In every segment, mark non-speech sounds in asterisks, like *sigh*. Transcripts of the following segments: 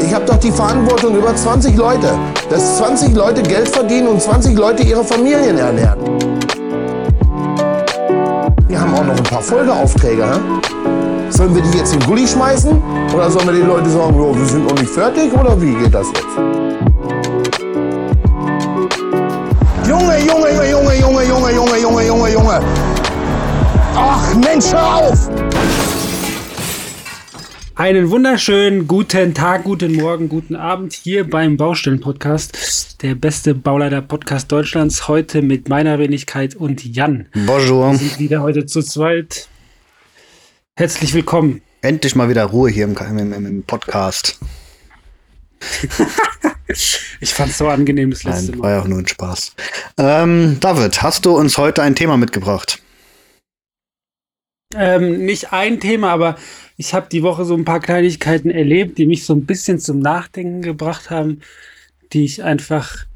Ich habe doch die Verantwortung über 20 Leute, dass 20 Leute Geld verdienen und 20 Leute ihre Familien ernähren. Wir haben auch noch ein paar Folgeaufträge. Hä? Sollen wir die jetzt in den Gully schmeißen? Oder sollen wir den Leuten sagen, oh, wir sind noch nicht fertig? Oder wie geht das jetzt? Junge, Junge, Junge, Junge, Junge, Junge, Junge, Junge, Junge, Junge. Ach Mensch, hör auf! Einen wunderschönen guten Tag, guten Morgen, guten Abend hier beim Baustellen-Podcast, der beste Bauleiter-Podcast Deutschlands. Heute mit meiner Wenigkeit und Jan. Bonjour. Wir sind wieder heute zu zweit. Herzlich willkommen. Endlich mal wieder Ruhe hier im, im, im Podcast. *laughs* ich fand es so angenehm das letzte Nein, Mal. War ja auch nur ein Spaß. Ähm, David, hast du uns heute ein Thema mitgebracht? Ähm, nicht ein Thema, aber ich habe die Woche so ein paar Kleinigkeiten erlebt, die mich so ein bisschen zum Nachdenken gebracht haben, die ich einfach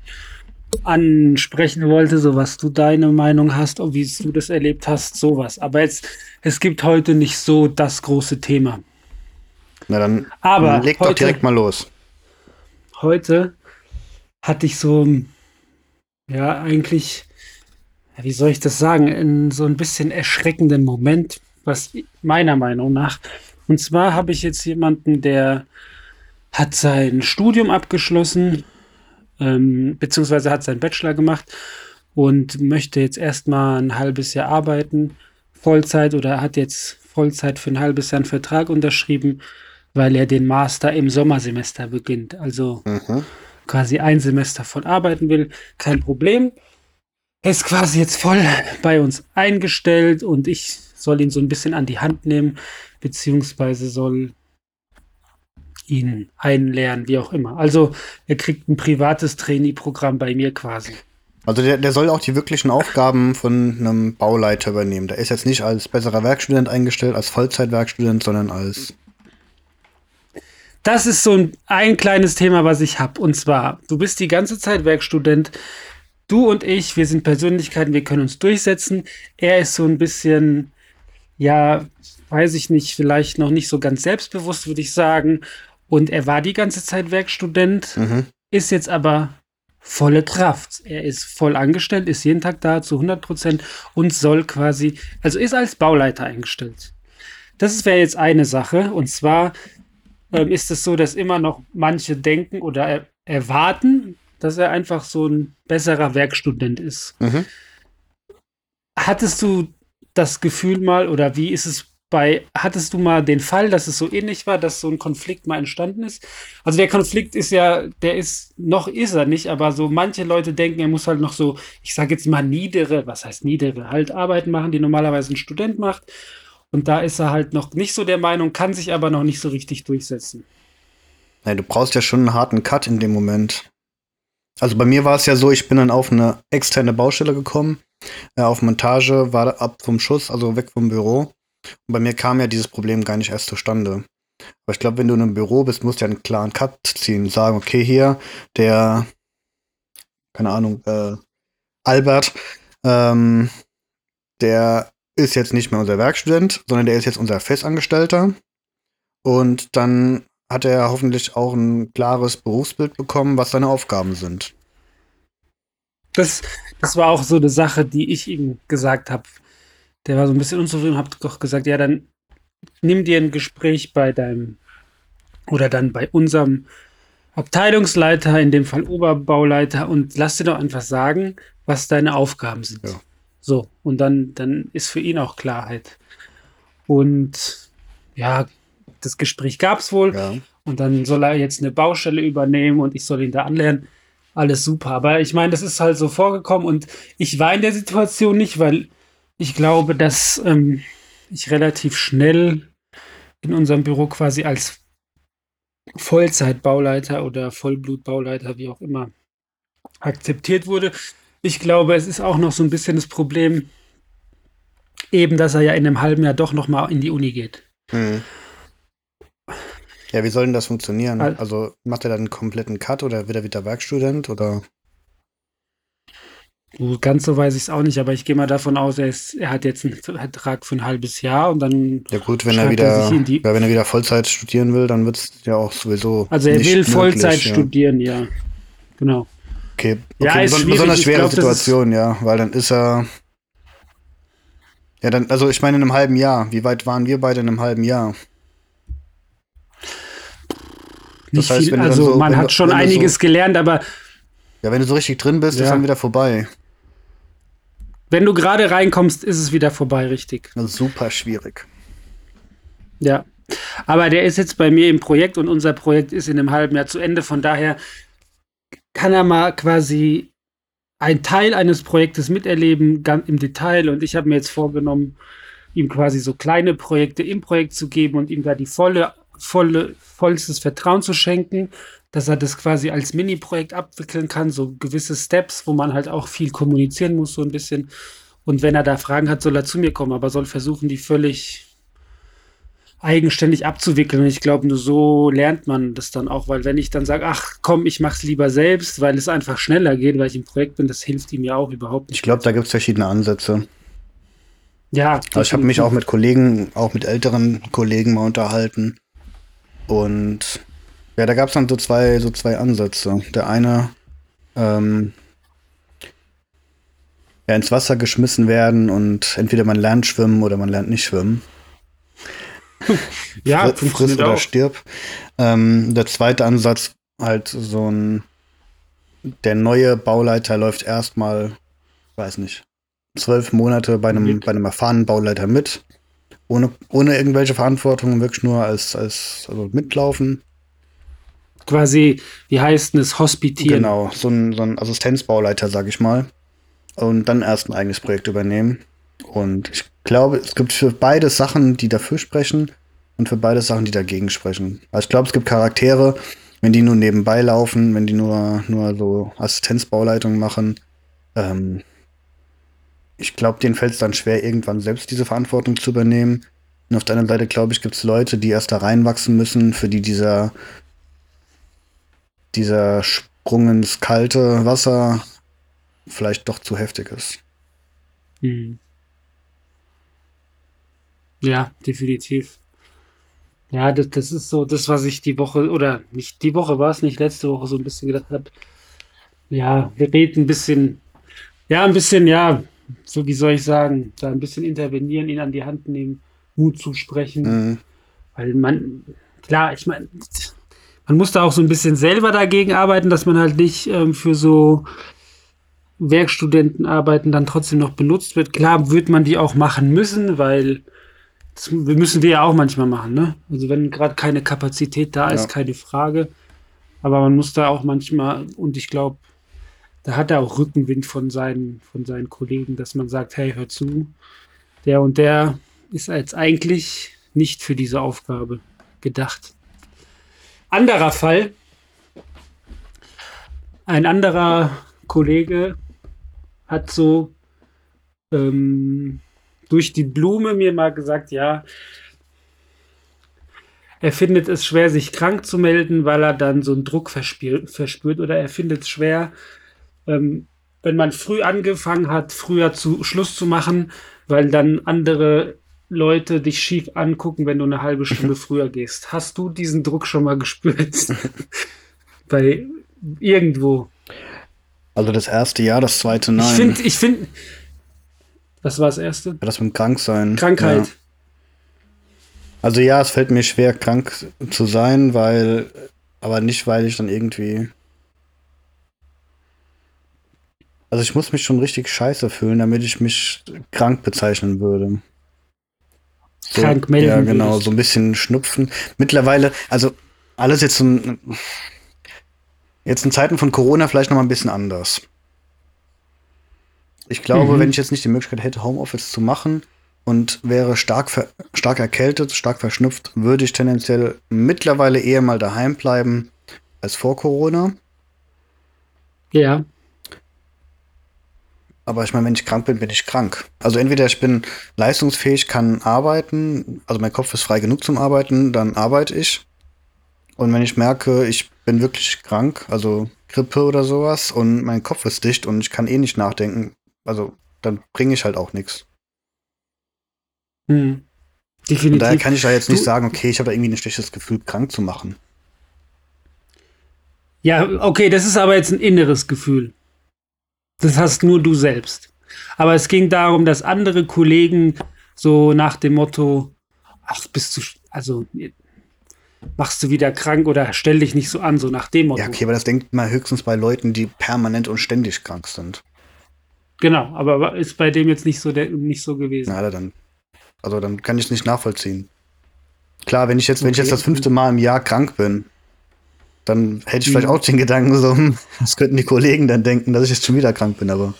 ansprechen wollte, so was du deine Meinung hast und wie du das erlebt hast, sowas. Aber jetzt, es gibt heute nicht so das große Thema. Na dann, Aber leg doch direkt mal los. Heute hatte ich so, ja, eigentlich, wie soll ich das sagen, in so ein bisschen erschreckenden Moment, was meiner Meinung nach und zwar habe ich jetzt jemanden, der hat sein Studium abgeschlossen, ähm, beziehungsweise hat seinen Bachelor gemacht und möchte jetzt erstmal ein halbes Jahr arbeiten, Vollzeit oder hat jetzt Vollzeit für ein halbes Jahr einen Vertrag unterschrieben, weil er den Master im Sommersemester beginnt. Also mhm. quasi ein Semester von arbeiten will. Kein Problem. Er ist quasi jetzt voll bei uns eingestellt und ich soll ihn so ein bisschen an die Hand nehmen, beziehungsweise soll ihn einlernen, wie auch immer. Also er kriegt ein privates Trainee-Programm bei mir quasi. Also der, der soll auch die wirklichen Aufgaben von einem Bauleiter übernehmen. Der ist jetzt nicht als besserer Werkstudent eingestellt, als Vollzeitwerkstudent, sondern als das ist so ein, ein kleines Thema, was ich habe. Und zwar, du bist die ganze Zeit Werkstudent. Du und ich, wir sind Persönlichkeiten, wir können uns durchsetzen. Er ist so ein bisschen, ja, weiß ich nicht, vielleicht noch nicht so ganz selbstbewusst, würde ich sagen. Und er war die ganze Zeit Werkstudent, mhm. ist jetzt aber volle Kraft. Er ist voll angestellt, ist jeden Tag da zu 100 Prozent und soll quasi, also ist als Bauleiter eingestellt. Das wäre jetzt eine Sache. Und zwar ähm, ist es so, dass immer noch manche denken oder er erwarten, dass er einfach so ein besserer Werkstudent ist. Mhm. Hattest du das Gefühl mal oder wie ist es bei, hattest du mal den Fall, dass es so ähnlich war, dass so ein Konflikt mal entstanden ist? Also der Konflikt ist ja, der ist, noch ist er nicht, aber so manche Leute denken, er muss halt noch so, ich sage jetzt mal niedere, was heißt niedere, halt Arbeiten machen, die normalerweise ein Student macht. Und da ist er halt noch nicht so der Meinung, kann sich aber noch nicht so richtig durchsetzen. Nein, du brauchst ja schon einen harten Cut in dem Moment. Also bei mir war es ja so, ich bin dann auf eine externe Baustelle gekommen, äh, auf Montage, war ab vom Schuss, also weg vom Büro. Und bei mir kam ja dieses Problem gar nicht erst zustande. Aber ich glaube, wenn du in einem Büro bist, musst du ja einen klaren Cut ziehen. Sagen, okay, hier, der, keine Ahnung, äh, Albert, ähm, der ist jetzt nicht mehr unser Werkstudent, sondern der ist jetzt unser Festangestellter. Und dann hat er hoffentlich auch ein klares Berufsbild bekommen, was seine Aufgaben sind. Das, das war auch so eine Sache, die ich ihm gesagt habe der war so ein bisschen unzufrieden und hat doch gesagt, ja, dann nimm dir ein Gespräch bei deinem oder dann bei unserem Abteilungsleiter, in dem Fall Oberbauleiter, und lass dir doch einfach sagen, was deine Aufgaben sind. Ja. So, und dann, dann ist für ihn auch Klarheit. Und ja, das Gespräch gab es wohl. Ja. Und dann soll er jetzt eine Baustelle übernehmen und ich soll ihn da anlernen. Alles super. Aber ich meine, das ist halt so vorgekommen und ich war in der Situation nicht, weil ich glaube, dass ähm, ich relativ schnell in unserem Büro quasi als Vollzeitbauleiter oder Vollblutbauleiter, wie auch immer, akzeptiert wurde. Ich glaube, es ist auch noch so ein bisschen das Problem, eben, dass er ja in einem halben Jahr doch noch mal in die Uni geht. Mhm. Ja, wie soll denn das funktionieren? Also macht er dann einen kompletten Cut oder wird er wieder Werkstudent oder? Ganz so weiß ich es auch nicht, aber ich gehe mal davon aus, er, ist, er hat jetzt einen Vertrag für ein halbes Jahr und dann. Ja gut, wenn er wieder, in die- ja, wenn er wieder Vollzeit studieren will, dann wird es ja auch sowieso. Also er will möglich, Vollzeit ja. studieren, ja. Genau. Okay, Ja, okay ist beson- besonders schwere glaub, Situation, ja, weil dann ist er. Ja, dann, also ich meine in einem halben Jahr. Wie weit waren wir beide in einem halben Jahr? Nicht heißt, viel, also so- man hat du- schon einiges so- gelernt, aber Ja, wenn du so richtig drin bist, ist Ja. dann wieder vorbei. wenn du gerade reinkommst, ist es wieder vorbei, richtig. Das ist super schwierig. Ja. Aber der ist jetzt bei mir im Projekt und unser Projekt ist in einem halben Jahr zu Ende. Von daher kann er mal quasi ein Teil eines Projektes miterleben, ganz im Detail. Und ich habe mir jetzt vorgenommen, ihm quasi so kleine Projekte im Projekt zu geben und ihm da die volle, volle, vollstes Vertrauen zu schenken, dass er das quasi als Mini-Projekt abwickeln kann, so gewisse Steps, wo man halt auch viel kommunizieren muss, so ein bisschen. Und wenn er da Fragen hat, soll er zu mir kommen, aber soll versuchen, die völlig eigenständig abzuwickeln. Und ich glaube, nur so lernt man das dann auch, weil wenn ich dann sage, ach komm, ich mach's lieber selbst, weil es einfach schneller geht, weil ich im Projekt bin, das hilft ihm ja auch überhaupt nicht. Ich glaube, da gibt es verschiedene Ansätze. Ja, Also ich habe mich auch mit Kollegen, auch mit älteren Kollegen mal unterhalten. Und ja, da gab es dann so zwei, so zwei Ansätze. Der eine, ähm, ja, ins Wasser geschmissen werden und entweder man lernt schwimmen oder man lernt nicht schwimmen. ja, friss funktioniert oder auch. stirb. Ähm, der zweite Ansatz, halt so ein, der neue Bauleiter läuft erstmal, weiß nicht, zwölf Monate bei einem, Mit. bei einem erfahrenen Bauleiter mit. Ohne, ohne irgendwelche Verantwortung, wirklich nur als, als also mitlaufen. Quasi, wie heißt denn es, hospitieren. Genau, so ein, so ein Assistenzbauleiter, sag ich mal. Und dann erst ein eigenes Projekt übernehmen. Und ich glaube, es gibt für beide Sachen, die dafür sprechen und für beide Sachen, die dagegen sprechen. Also ich glaube, es gibt Charaktere, wenn die nur nebenbei laufen, wenn die nur, nur so Assistenzbauleitungen machen. Ähm, ich glaube, denen fällt es dann schwer, irgendwann selbst diese Verantwortung zu übernehmen. Und auf der anderen Seite, glaube ich, gibt es Leute, die erst da reinwachsen müssen, für die dieser, dieser Sprung ins kalte Wasser vielleicht doch zu heftig ist. Hm. Ja, definitiv. Ja, das, das ist so das, was ich die Woche, oder nicht die Woche war es nicht, letzte Woche so ein bisschen gedacht habe. Ja, wir reden ein bisschen, ja, ein bisschen, ja, so wie soll ich sagen, da ein bisschen intervenieren, ihn an die Hand nehmen, Mut zusprechen. Mhm. Weil man, klar, ich meine, man muss da auch so ein bisschen selber dagegen arbeiten, dass man halt nicht ähm, für so Werkstudentenarbeiten dann trotzdem noch benutzt wird. Klar wird man die auch machen müssen, weil das müssen wir ja auch manchmal machen, ne? Also wenn gerade keine Kapazität da ist, Ja. keine Frage. Aber man muss da auch manchmal, und ich glaube, da hat er auch Rückenwind von seinen, von seinen Kollegen, dass man sagt, hey, hör zu, der und der ist jetzt eigentlich nicht für diese Aufgabe gedacht. Anderer Fall. Ein anderer Kollege hat so ähm, durch die Blume mir mal gesagt, ja, er findet es schwer, sich krank zu melden, weil er dann so einen Druck verspür, verspürt oder er findet es schwer, ähm, wenn man früh angefangen hat, früher zu Schluss zu machen, weil dann andere Leute dich schief angucken, wenn du eine halbe Stunde früher gehst. Hast du diesen Druck schon mal gespürt? *laughs* Bei irgendwo. Also das erste Jahr, das zweite nein. Ich finde, ich finde. Was war das erste? Ja, das mit dem Kranksein. Krankheit. Ja. Also ja, es fällt mir schwer, krank zu sein, weil, aber nicht, weil ich dann irgendwie. Also ich muss mich schon richtig scheiße fühlen, damit ich mich krank bezeichnen würde. So, Krank melden Ja, genau, so ein bisschen Schnupfen. Mittlerweile, also alles jetzt ein, jetzt in Zeiten von Corona vielleicht noch mal ein bisschen anders. Ich glaube, Mhm. wenn ich jetzt nicht die Möglichkeit hätte, Homeoffice zu machen und wäre stark, stark erkältet, stark verschnupft, würde ich tendenziell mittlerweile eher mal daheim bleiben als vor Corona. Ja. Aber ich meine, wenn ich krank bin, bin ich krank. Also entweder ich bin leistungsfähig, kann arbeiten, also mein Kopf ist frei genug zum Arbeiten, dann arbeite ich. Und wenn ich merke, ich bin wirklich krank, also Grippe oder sowas und mein Kopf ist dicht und ich kann eh nicht nachdenken. Also dann bringe ich halt auch nichts. Hm. Und Definitiv. daher kann ich da jetzt Du- nicht sagen, okay, ich habe da irgendwie ein schlechtes Gefühl, krank zu machen. Ja, okay, das ist aber jetzt ein inneres Gefühl. Das hast nur du selbst. Aber es ging darum, dass andere Kollegen so nach dem Motto, ach, bist du, also machst du wieder krank oder stell dich nicht so an, so nach dem Motto. Ja, okay, aber das denkt man höchstens bei Leuten, die permanent und ständig krank sind. Genau, aber ist bei dem jetzt nicht so, der, nicht so gewesen. Na, dann. Also dann kann ich es nicht nachvollziehen. Klar, wenn ich jetzt, wenn ich Okay. jetzt das fünfte Mal im Jahr krank bin, dann hätte ich vielleicht Mhm. auch den Gedanken so, hm, was könnten die Kollegen dann denken, dass ich jetzt schon wieder krank bin, aber.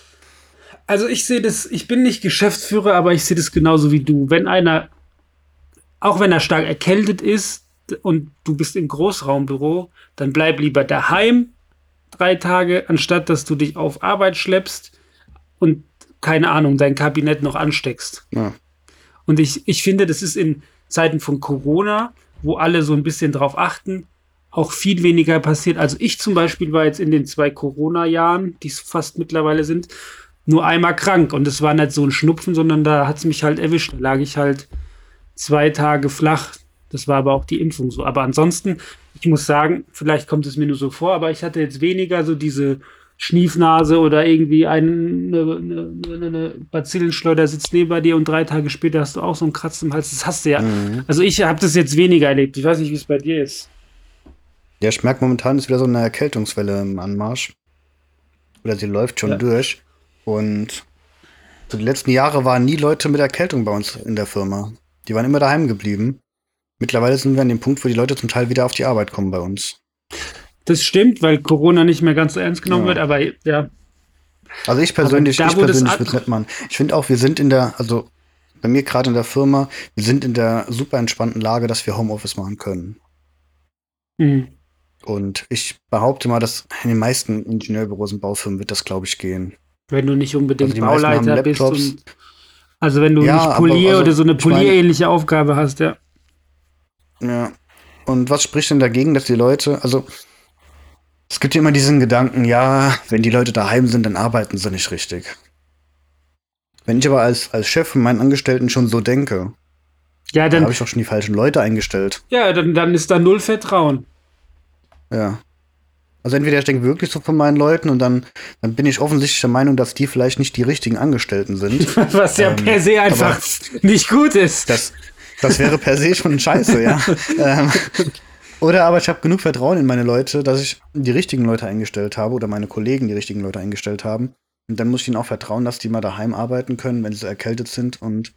Also ich sehe das, ich bin nicht Geschäftsführer, aber ich sehe das genauso wie du. Wenn einer, auch wenn er stark erkältet ist und du bist im Großraumbüro, dann bleib lieber daheim drei Tage, anstatt dass du dich auf Arbeit schleppst und keine Ahnung, dein Kabinett noch ansteckst. Ja. Und ich, ich finde, das ist in Zeiten von Corona, wo alle so ein bisschen drauf achten, auch viel weniger passiert. Also ich zum Beispiel war jetzt in den zwei Corona-Jahren, die es fast mittlerweile sind, nur einmal krank. Und es war nicht so ein Schnupfen, sondern da hat es mich halt erwischt. Da lag ich halt zwei Tage flach. Das war aber auch die Impfung so. Aber ansonsten, ich muss sagen, vielleicht kommt es mir nur so vor, aber ich hatte jetzt weniger so diese Schniefnase oder irgendwie eine, eine, eine, eine Bazillenschleuder sitzt neben dir und drei Tage später hast du auch so einen Kratz im Hals. Das hast du ja. Mhm. Also ich habe das jetzt weniger erlebt. Ich weiß nicht, wie es bei dir ist. Ja, ich merke momentan ist wieder so eine Erkältungswelle im Anmarsch. Oder sie läuft schon Ja. durch. Und so die letzten Jahre waren nie Leute mit Erkältung bei uns in der Firma. Die waren immer daheim geblieben. Mittlerweile sind wir an dem Punkt, wo die Leute zum Teil wieder auf die Arbeit kommen bei uns. Das stimmt, weil Corona nicht mehr ganz so ernst genommen Ja. wird, aber ja, Also ich persönlich, da, ich persönlich würde es nicht machen. Ich finde auch, wir sind in der, also bei mir gerade in der Firma, wir sind in der super entspannten Lage, dass wir Homeoffice machen können. mh. Und ich behaupte mal, dass in den meisten Ingenieurbüros und Baufirmen wird das, glaube ich, gehen. wenn du nicht unbedingt Also Bauleiter bist und also wenn du Ja, nicht aber Polier also, oder so eine polierähnliche Aufgabe hast, ja. Ja. Und was spricht denn dagegen, dass die Leute, also es gibt ja immer diesen Gedanken, ja, wenn die Leute daheim sind, dann arbeiten sie nicht richtig. Wenn ich aber als, als Chef von meinen Angestellten schon so denke, Ja, dann dann, habe ich doch schon die falschen Leute eingestellt. ja, dann, dann ist da null Vertrauen. Ja. Also entweder ich denke wirklich so von meinen Leuten und dann, dann bin ich offensichtlich der Meinung, dass die vielleicht nicht die richtigen Angestellten sind. *laughs* Was ja Ähm, per se einfach nicht gut ist. Das, das wäre per se schon scheiße, ja. *laughs* ähm, oder aber ich habe genug Vertrauen in meine Leute, dass ich die richtigen Leute eingestellt habe oder meine Kollegen die richtigen Leute eingestellt haben. Und dann muss ich ihnen auch vertrauen, dass die mal daheim arbeiten können, wenn sie erkältet sind und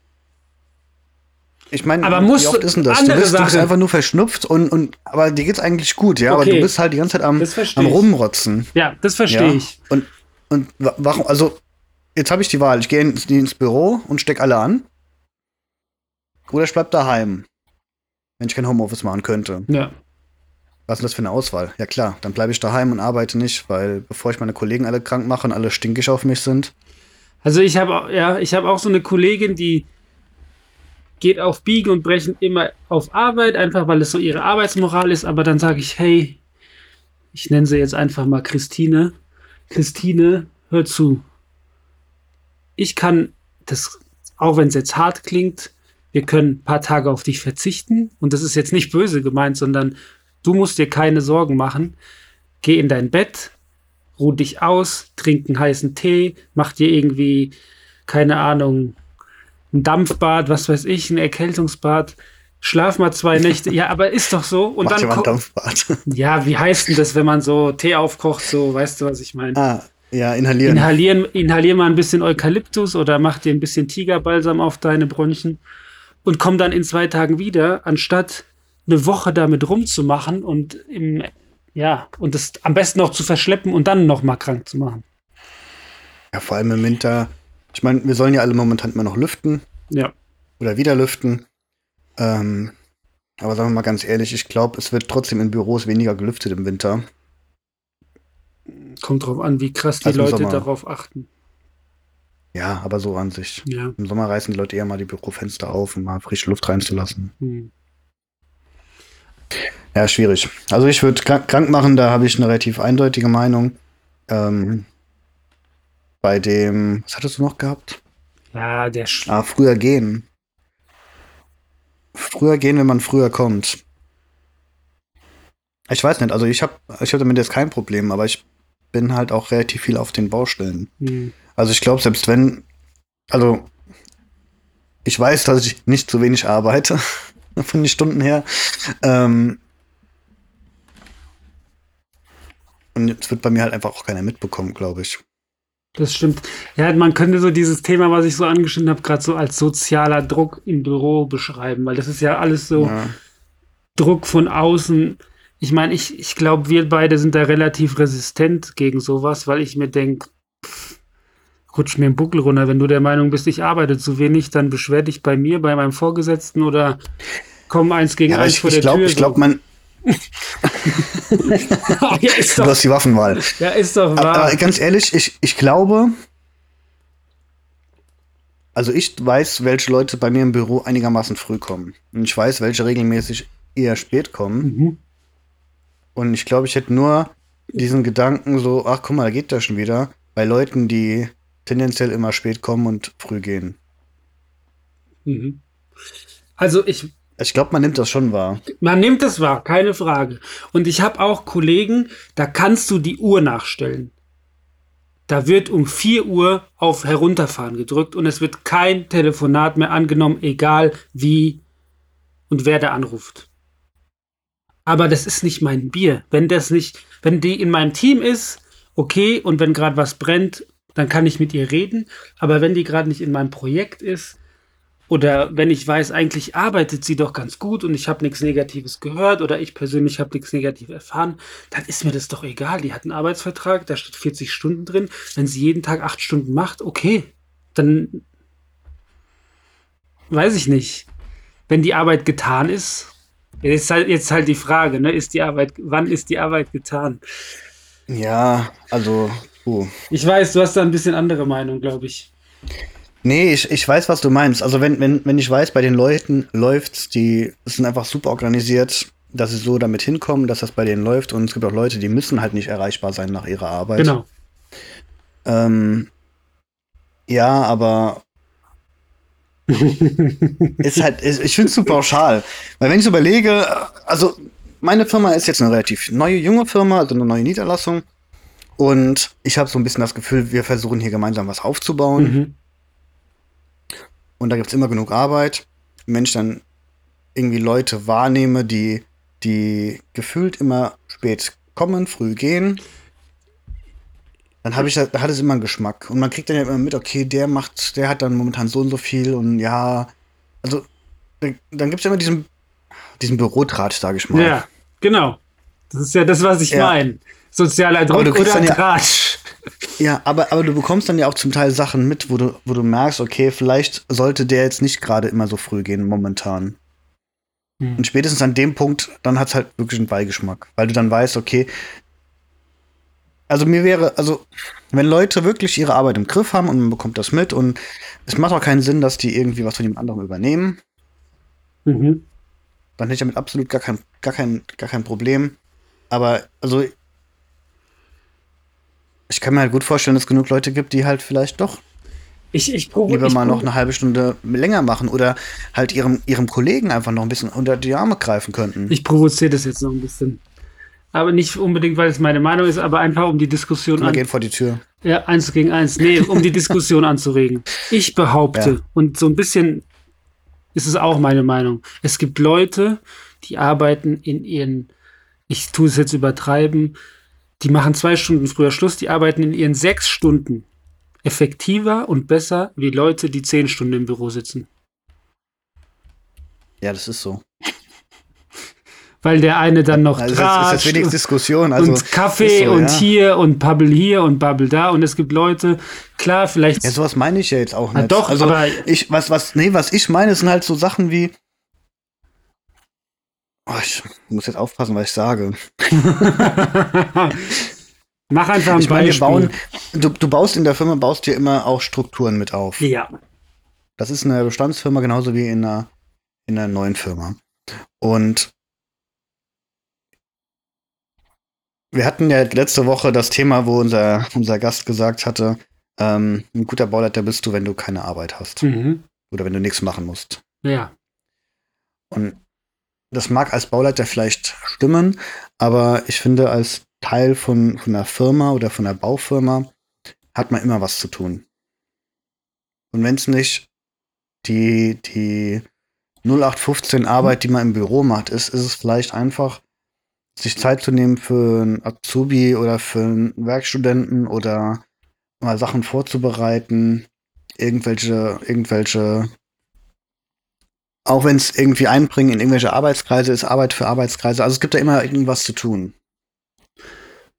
ich meine, Aber musst wie oft ist denn das? Du bist, du bist einfach nur verschnupft und, und aber dir geht's eigentlich gut, ja. Aber Okay. du bist halt die ganze Zeit am, am. Rumrotzen. Ja, das verstehe Ja. ich. Und, und wa- warum, also, jetzt habe ich die Wahl. Ich gehe ins, ins Büro und steck alle an. Oder ich bleib daheim. Wenn ich kein Homeoffice machen könnte. Ja. Was ist das für eine Auswahl? Ja klar, dann bleibe ich daheim und arbeite nicht, weil bevor ich meine Kollegen alle krank mache und alle stinkig auf mich sind. Also ich habe ja, ich habe auch so eine Kollegin, die geht auf Biegen und Brechen immer auf Arbeit, einfach weil es so ihre Arbeitsmoral ist, aber dann sage ich, hey, ich nenne sie jetzt einfach mal Christine. Christine, hör zu. Ich kann das, auch wenn es jetzt hart klingt, wir können ein paar Tage auf dich verzichten und das ist jetzt nicht böse gemeint, sondern du musst dir keine Sorgen machen. Geh in dein Bett, ruh dich aus, trink einen heißen Tee, mach dir irgendwie, keine Ahnung, ein Dampfbad, was weiß ich, ein Erkältungsbad, schlaf mal zwei Nächte. Ja, aber ist doch so. Und Macht dann ko- Dampfbad. *laughs* Ja, wie heißt denn das, wenn man so Tee aufkocht, so, weißt du, was ich meine? ah, ja, inhalieren. Inhalieren, inhalier mal ein bisschen Eukalyptus oder mach dir ein bisschen Tigerbalsam auf deine Bronchien und komm dann in zwei Tagen wieder, anstatt eine Woche damit rumzumachen und im, ja, und das am besten noch zu verschleppen und dann noch mal krank zu machen. ja, vor allem im Winter. Ich meine, wir sollen ja alle momentan immer noch lüften Ja. oder wieder lüften. Ähm, aber sagen wir mal ganz ehrlich, ich glaube, es wird trotzdem in Büros weniger gelüftet im Winter. Kommt drauf an, wie krass die Also Leute Sommer. darauf achten. Ja, aber so an sich. Ja. Im Sommer reißen die Leute eher mal die Bürofenster auf, um mal frische Luft reinzulassen. Hm. Ja, schwierig. Also ich würde krank, krank machen, da habe ich eine relativ eindeutige Meinung. Ähm, bei dem, was hattest du noch gehabt? Ja, der Sch Ah, früher gehen. Früher gehen, wenn man früher kommt. Ich weiß nicht, also ich habe ich hab damit jetzt kein Problem, aber ich bin halt auch relativ viel auf den Baustellen. Hm. Also ich glaube, selbst wenn, also ich weiß, dass ich nicht zu wenig arbeite, *laughs* von den Stunden her. Ähm, und jetzt wird bei mir halt einfach auch keiner mitbekommen, glaube ich. Das stimmt. Ja, man könnte so dieses Thema, was ich so angeschnitten habe, gerade so als sozialer Druck im Büro beschreiben, weil das ist ja alles so Ja. Druck von außen. Ich meine, ich, ich glaube, wir beide sind da relativ resistent gegen sowas, weil ich mir denke, rutsch mir einen Buckel runter. Wenn du der Meinung bist, ich arbeite zu wenig, dann beschwer dich bei mir, bei meinem Vorgesetzten oder komm eins gegen Ja, eins ich, vor ich der glaube, Tür. ich glaube, man, *laughs* ja, ist du doch, hast die Waffenwahl. ja, ist doch Aber, wahr. aber ganz ehrlich, ich, ich glaube, also ich weiß, welche Leute bei mir im Büro einigermaßen früh kommen. Und ich weiß, welche regelmäßig eher spät kommen. Mhm. Und ich glaube, ich hätte nur diesen Gedanken so, ach guck mal, da geht das schon wieder, bei Leuten, die tendenziell immer spät kommen und früh gehen. Mhm. Also ich Ich glaube, man nimmt das schon wahr. Man nimmt es wahr, keine Frage. Und ich habe auch Kollegen, da kannst du die Uhr nachstellen. Da wird um 4 Uhr auf Herunterfahren gedrückt und es wird kein Telefonat mehr angenommen, egal wie und wer da anruft. Aber das ist nicht mein Bier. Wenn das nicht, wenn die in meinem Team ist, okay, und wenn gerade was brennt, dann kann ich mit ihr reden. Aber wenn die gerade nicht in meinem Projekt ist, oder wenn ich weiß, eigentlich arbeitet sie doch ganz gut und ich habe nichts Negatives gehört oder ich persönlich habe nichts Negatives erfahren, dann ist mir das doch egal. Die hat einen Arbeitsvertrag, da steht 40 Stunden drin. Wenn sie jeden Tag 8 Stunden macht, okay, dann weiß ich nicht. Wenn die Arbeit getan ist, jetzt halt, jetzt halt die Frage, ne? Ist die Arbeit, wann ist die Arbeit getan? Ja, also, puh. Ich weiß, du hast da ein bisschen andere Meinung, glaube ich. Nee, ich, ich weiß, was du meinst. Also wenn, wenn, wenn ich weiß, bei den Leuten läuft's, die sind einfach super organisiert, dass sie so damit hinkommen, dass das bei denen läuft. Und es gibt auch Leute, die müssen halt nicht erreichbar sein nach ihrer Arbeit. Genau. Ähm, ja, aber *laughs* ist halt, ist, ich finde es zu pauschal. Weil wenn ich so überlege, also meine Firma ist jetzt eine relativ neue, junge Firma, also eine neue Niederlassung. Und ich habe so ein bisschen das Gefühl, wir versuchen hier gemeinsam was aufzubauen. Mhm. Und da gibt es immer genug Arbeit. Wenn ich dann irgendwie Leute wahrnehme, die, die gefühlt immer spät kommen, früh gehen, dann habe ich da, hat es immer einen Geschmack. Und man kriegt dann ja immer mit, okay, der macht, der hat dann momentan so und so viel und ja, also dann, gibt es ja immer diesen, diesen Bürotratsch, sage ich mal. Ja, genau. Das ist ja das, was ich Ja. meine. Sozialer Druck oder ja- Tratsch. Ja, aber, aber du bekommst dann ja auch zum Teil Sachen mit, wo du, wo du merkst, okay, vielleicht sollte der jetzt nicht gerade immer so früh gehen momentan. Hm. Und spätestens an dem Punkt, dann hat es halt wirklich einen Beigeschmack. Weil du dann weißt, okay, also mir wäre, also wenn Leute wirklich ihre Arbeit im Griff haben und man bekommt das mit und es macht auch keinen Sinn, dass die irgendwie was von jemand anderem übernehmen, Mhm. dann hätte ich damit absolut gar kein, gar kein, gar kein Problem. Aber also ich kann mir halt gut vorstellen, dass es genug Leute gibt, die halt vielleicht doch Ich, ich provo lieber ich mal noch eine halbe Stunde länger machen oder halt ihrem, ihrem Kollegen einfach noch ein bisschen unter die Arme greifen könnten. Ich provoziere das jetzt noch ein bisschen. Aber nicht unbedingt, weil es meine Meinung ist, aber einfach um die Diskussion Wir gehen vor die Tür. ja, eins gegen eins. Nee, um die Diskussion *laughs* anzuregen. Ich behaupte, Ja. und so ein bisschen ist es auch meine Meinung. Es gibt Leute, die arbeiten in ihren, ich tue es jetzt übertreiben, die machen zwei Stunden früher Schluss, die arbeiten in ihren sechs Stunden effektiver und besser wie Leute, die zehn Stunden im Büro sitzen. Ja, das ist so. Weil der eine dann noch Also das ist jetzt tratscht wenig Diskussion. Also und Kaffee ist so, und ja. hier und Bubble hier und Bubble da und es gibt Leute, klar, vielleicht Ja, sowas meine ich ja jetzt auch Na nicht. doch, also aber- ich, was, was, nee, was ich meine, sind halt so Sachen wie. Oh, ich muss jetzt aufpassen, was ich sage. *laughs* mach einfach ein Ich meine, Beispiel. bauen, du, du baust in der Firma, baust dir immer auch Strukturen mit auf. ja, Das ist eine Bestandsfirma genauso wie in einer, in einer neuen Firma. Und wir hatten ja letzte Woche das Thema, wo unser, unser Gast gesagt hatte, ähm, ein guter Bauleiter bist du, wenn du keine Arbeit hast. Mhm. Oder wenn du nichts machen musst. Ja. Und das mag als Bauleiter vielleicht stimmen, aber ich finde, als Teil von, von einer Firma oder von einer Baufirma hat man immer was zu tun. Und wenn es nicht die, die 0815 Arbeit, die man im Büro macht, ist, ist es vielleicht einfach, sich Zeit zu nehmen für einen Azubi oder für einen Werkstudenten oder mal Sachen vorzubereiten, irgendwelche, irgendwelche, auch wenn es irgendwie einbringen in irgendwelche Arbeitskreise ist, Arbeit für Arbeitskreise. Also es gibt da immer irgendwas zu tun.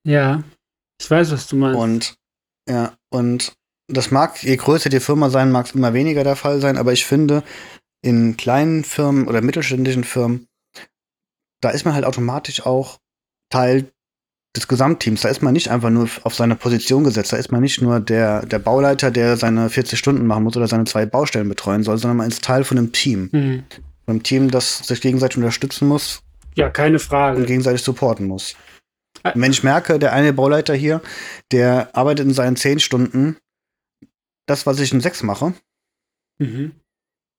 Ja. Ich weiß, was du meinst. Und ja, und das mag, je größer die Firma sein, mag es immer weniger der Fall sein, aber ich finde, in kleinen Firmen oder mittelständischen Firmen, da ist man halt automatisch auch Teil des Gesamtteams. Da ist man nicht einfach nur auf seine Position gesetzt. Da ist man nicht nur der, der Bauleiter, der seine 40 Stunden machen muss oder seine zwei Baustellen betreuen soll, sondern man ist Teil von einem Team. Mhm. Von einem Team, das sich gegenseitig unterstützen muss Ja, keine Frage. und gegenseitig supporten muss. Und wenn ich merke, der eine Bauleiter hier, der arbeitet in seinen 10 Stunden das, was ich in sechs mache, Mhm.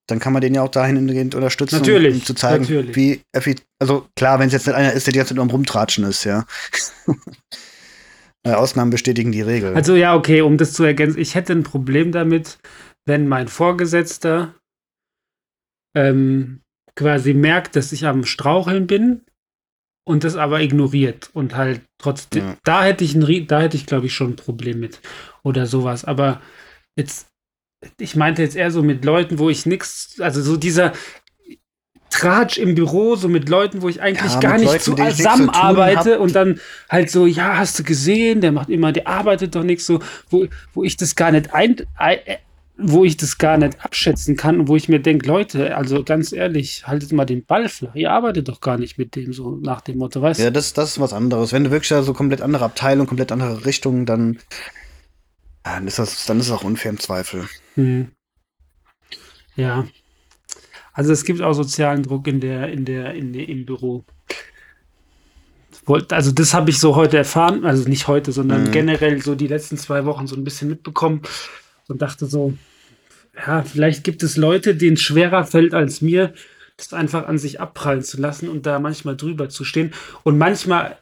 Dann kann man den ja auch dahingehend unterstützen, Natürlich, um zu zeigen, natürlich. wie effizient. Also klar, wenn es jetzt nicht einer ist, der die ganze Zeit nur am Rumtratschen ist, ja. *laughs* Äh, Ausnahmen bestätigen die Regel. Also ja, okay, um das zu ergänzen, ich hätte ein Problem damit, wenn mein Vorgesetzter ähm, quasi merkt, dass ich am Straucheln bin und das aber ignoriert und halt trotzdem, Ja. da hätte ich ein, da hätte ich glaube ich schon ein Problem mit oder sowas. Aber jetzt, ich meinte jetzt eher so mit Leuten, wo ich nichts, also so dieser Tratsch im Büro, so mit Leuten, wo ich eigentlich Ja, gar nicht Leuten, zusammenarbeite hab. und dann halt so, ja, hast du gesehen, der macht immer, der arbeitet doch nichts so, wo, wo ich das gar nicht ein, äh, wo ich das gar nicht abschätzen kann und wo ich mir denke, Leute, also ganz ehrlich, haltet mal den Ball flach. Ihr arbeitet doch gar nicht mit dem, so nach dem Motto, weißt du? ja, das, das ist was anderes. Wenn du wirklich so komplett andere Abteilung, komplett andere Richtung, dann, dann ist das, dann ist es auch unfair im Zweifel. Hm. Ja. Also es gibt auch sozialen Druck in der, in der, in der, im Büro. Also das habe ich so heute erfahren, also nicht heute, sondern Mhm. generell so die letzten zwei Wochen so ein bisschen mitbekommen und dachte so, ja, vielleicht gibt es Leute, denen es schwerer fällt als mir, das einfach an sich abprallen zu lassen und da manchmal drüber zu stehen. Und manchmal,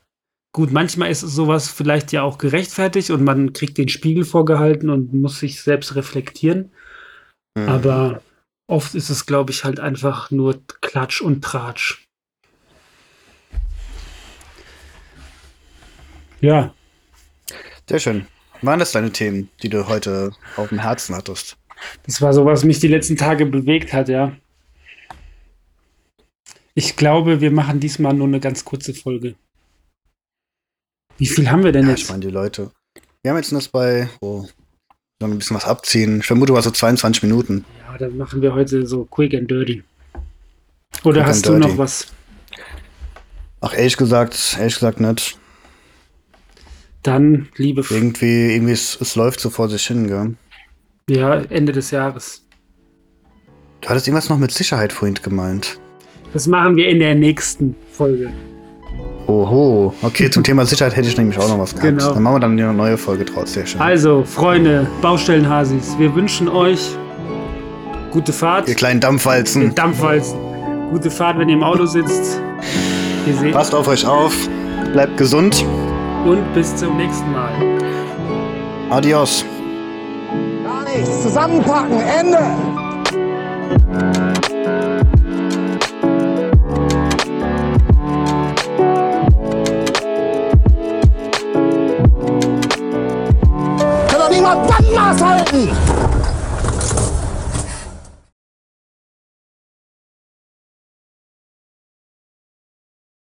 gut, manchmal ist sowas vielleicht ja auch gerechtfertigt und man kriegt den Spiegel vorgehalten und muss sich selbst reflektieren. Mhm. Aber oft ist es, glaube ich, halt einfach nur Klatsch und Tratsch. Ja, Sehr schön. Waren das deine Themen, die du heute auf dem Herzen hattest? das war so, was mich die letzten Tage bewegt hat, ja. Ich glaube, wir machen diesmal nur eine ganz kurze Folge. Wie viel haben wir denn Ja, jetzt? ich meine, die Leute. Wir haben jetzt das bei, oh, noch ein bisschen was abziehen. Ich vermute mal so 22 Minuten. ja, dann machen wir heute so quick and dirty. Oder Quick hast du dirty. noch was? Ach, ehrlich gesagt, ehrlich gesagt nicht. Dann, liebe F Irgendwie, irgendwie, es, es läuft so vor sich hin, gell? ja, Ende des Jahres. Du hattest irgendwas noch mit Sicherheit vorhin gemeint. Das machen wir in der nächsten Folge. Oho. Okay, zum Thema Sicherheit hätte ich nämlich auch noch was gehabt. Genau. Dann machen wir dann eine neue Folge draus. Sehr schön. Also, Freunde, Baustellenhasis, wir wünschen euch gute Fahrt. Ihr kleinen Ihr Dampfwalzen. Dampfwalzen. Gute Fahrt, wenn ihr im Auto sitzt. Ihr seht Passt auf euch auf. Bleibt gesund. und bis zum nächsten Mal. Adios. Gar nichts. Zusammenpacken. Ende. Kann doch niemand Bandmaß halten!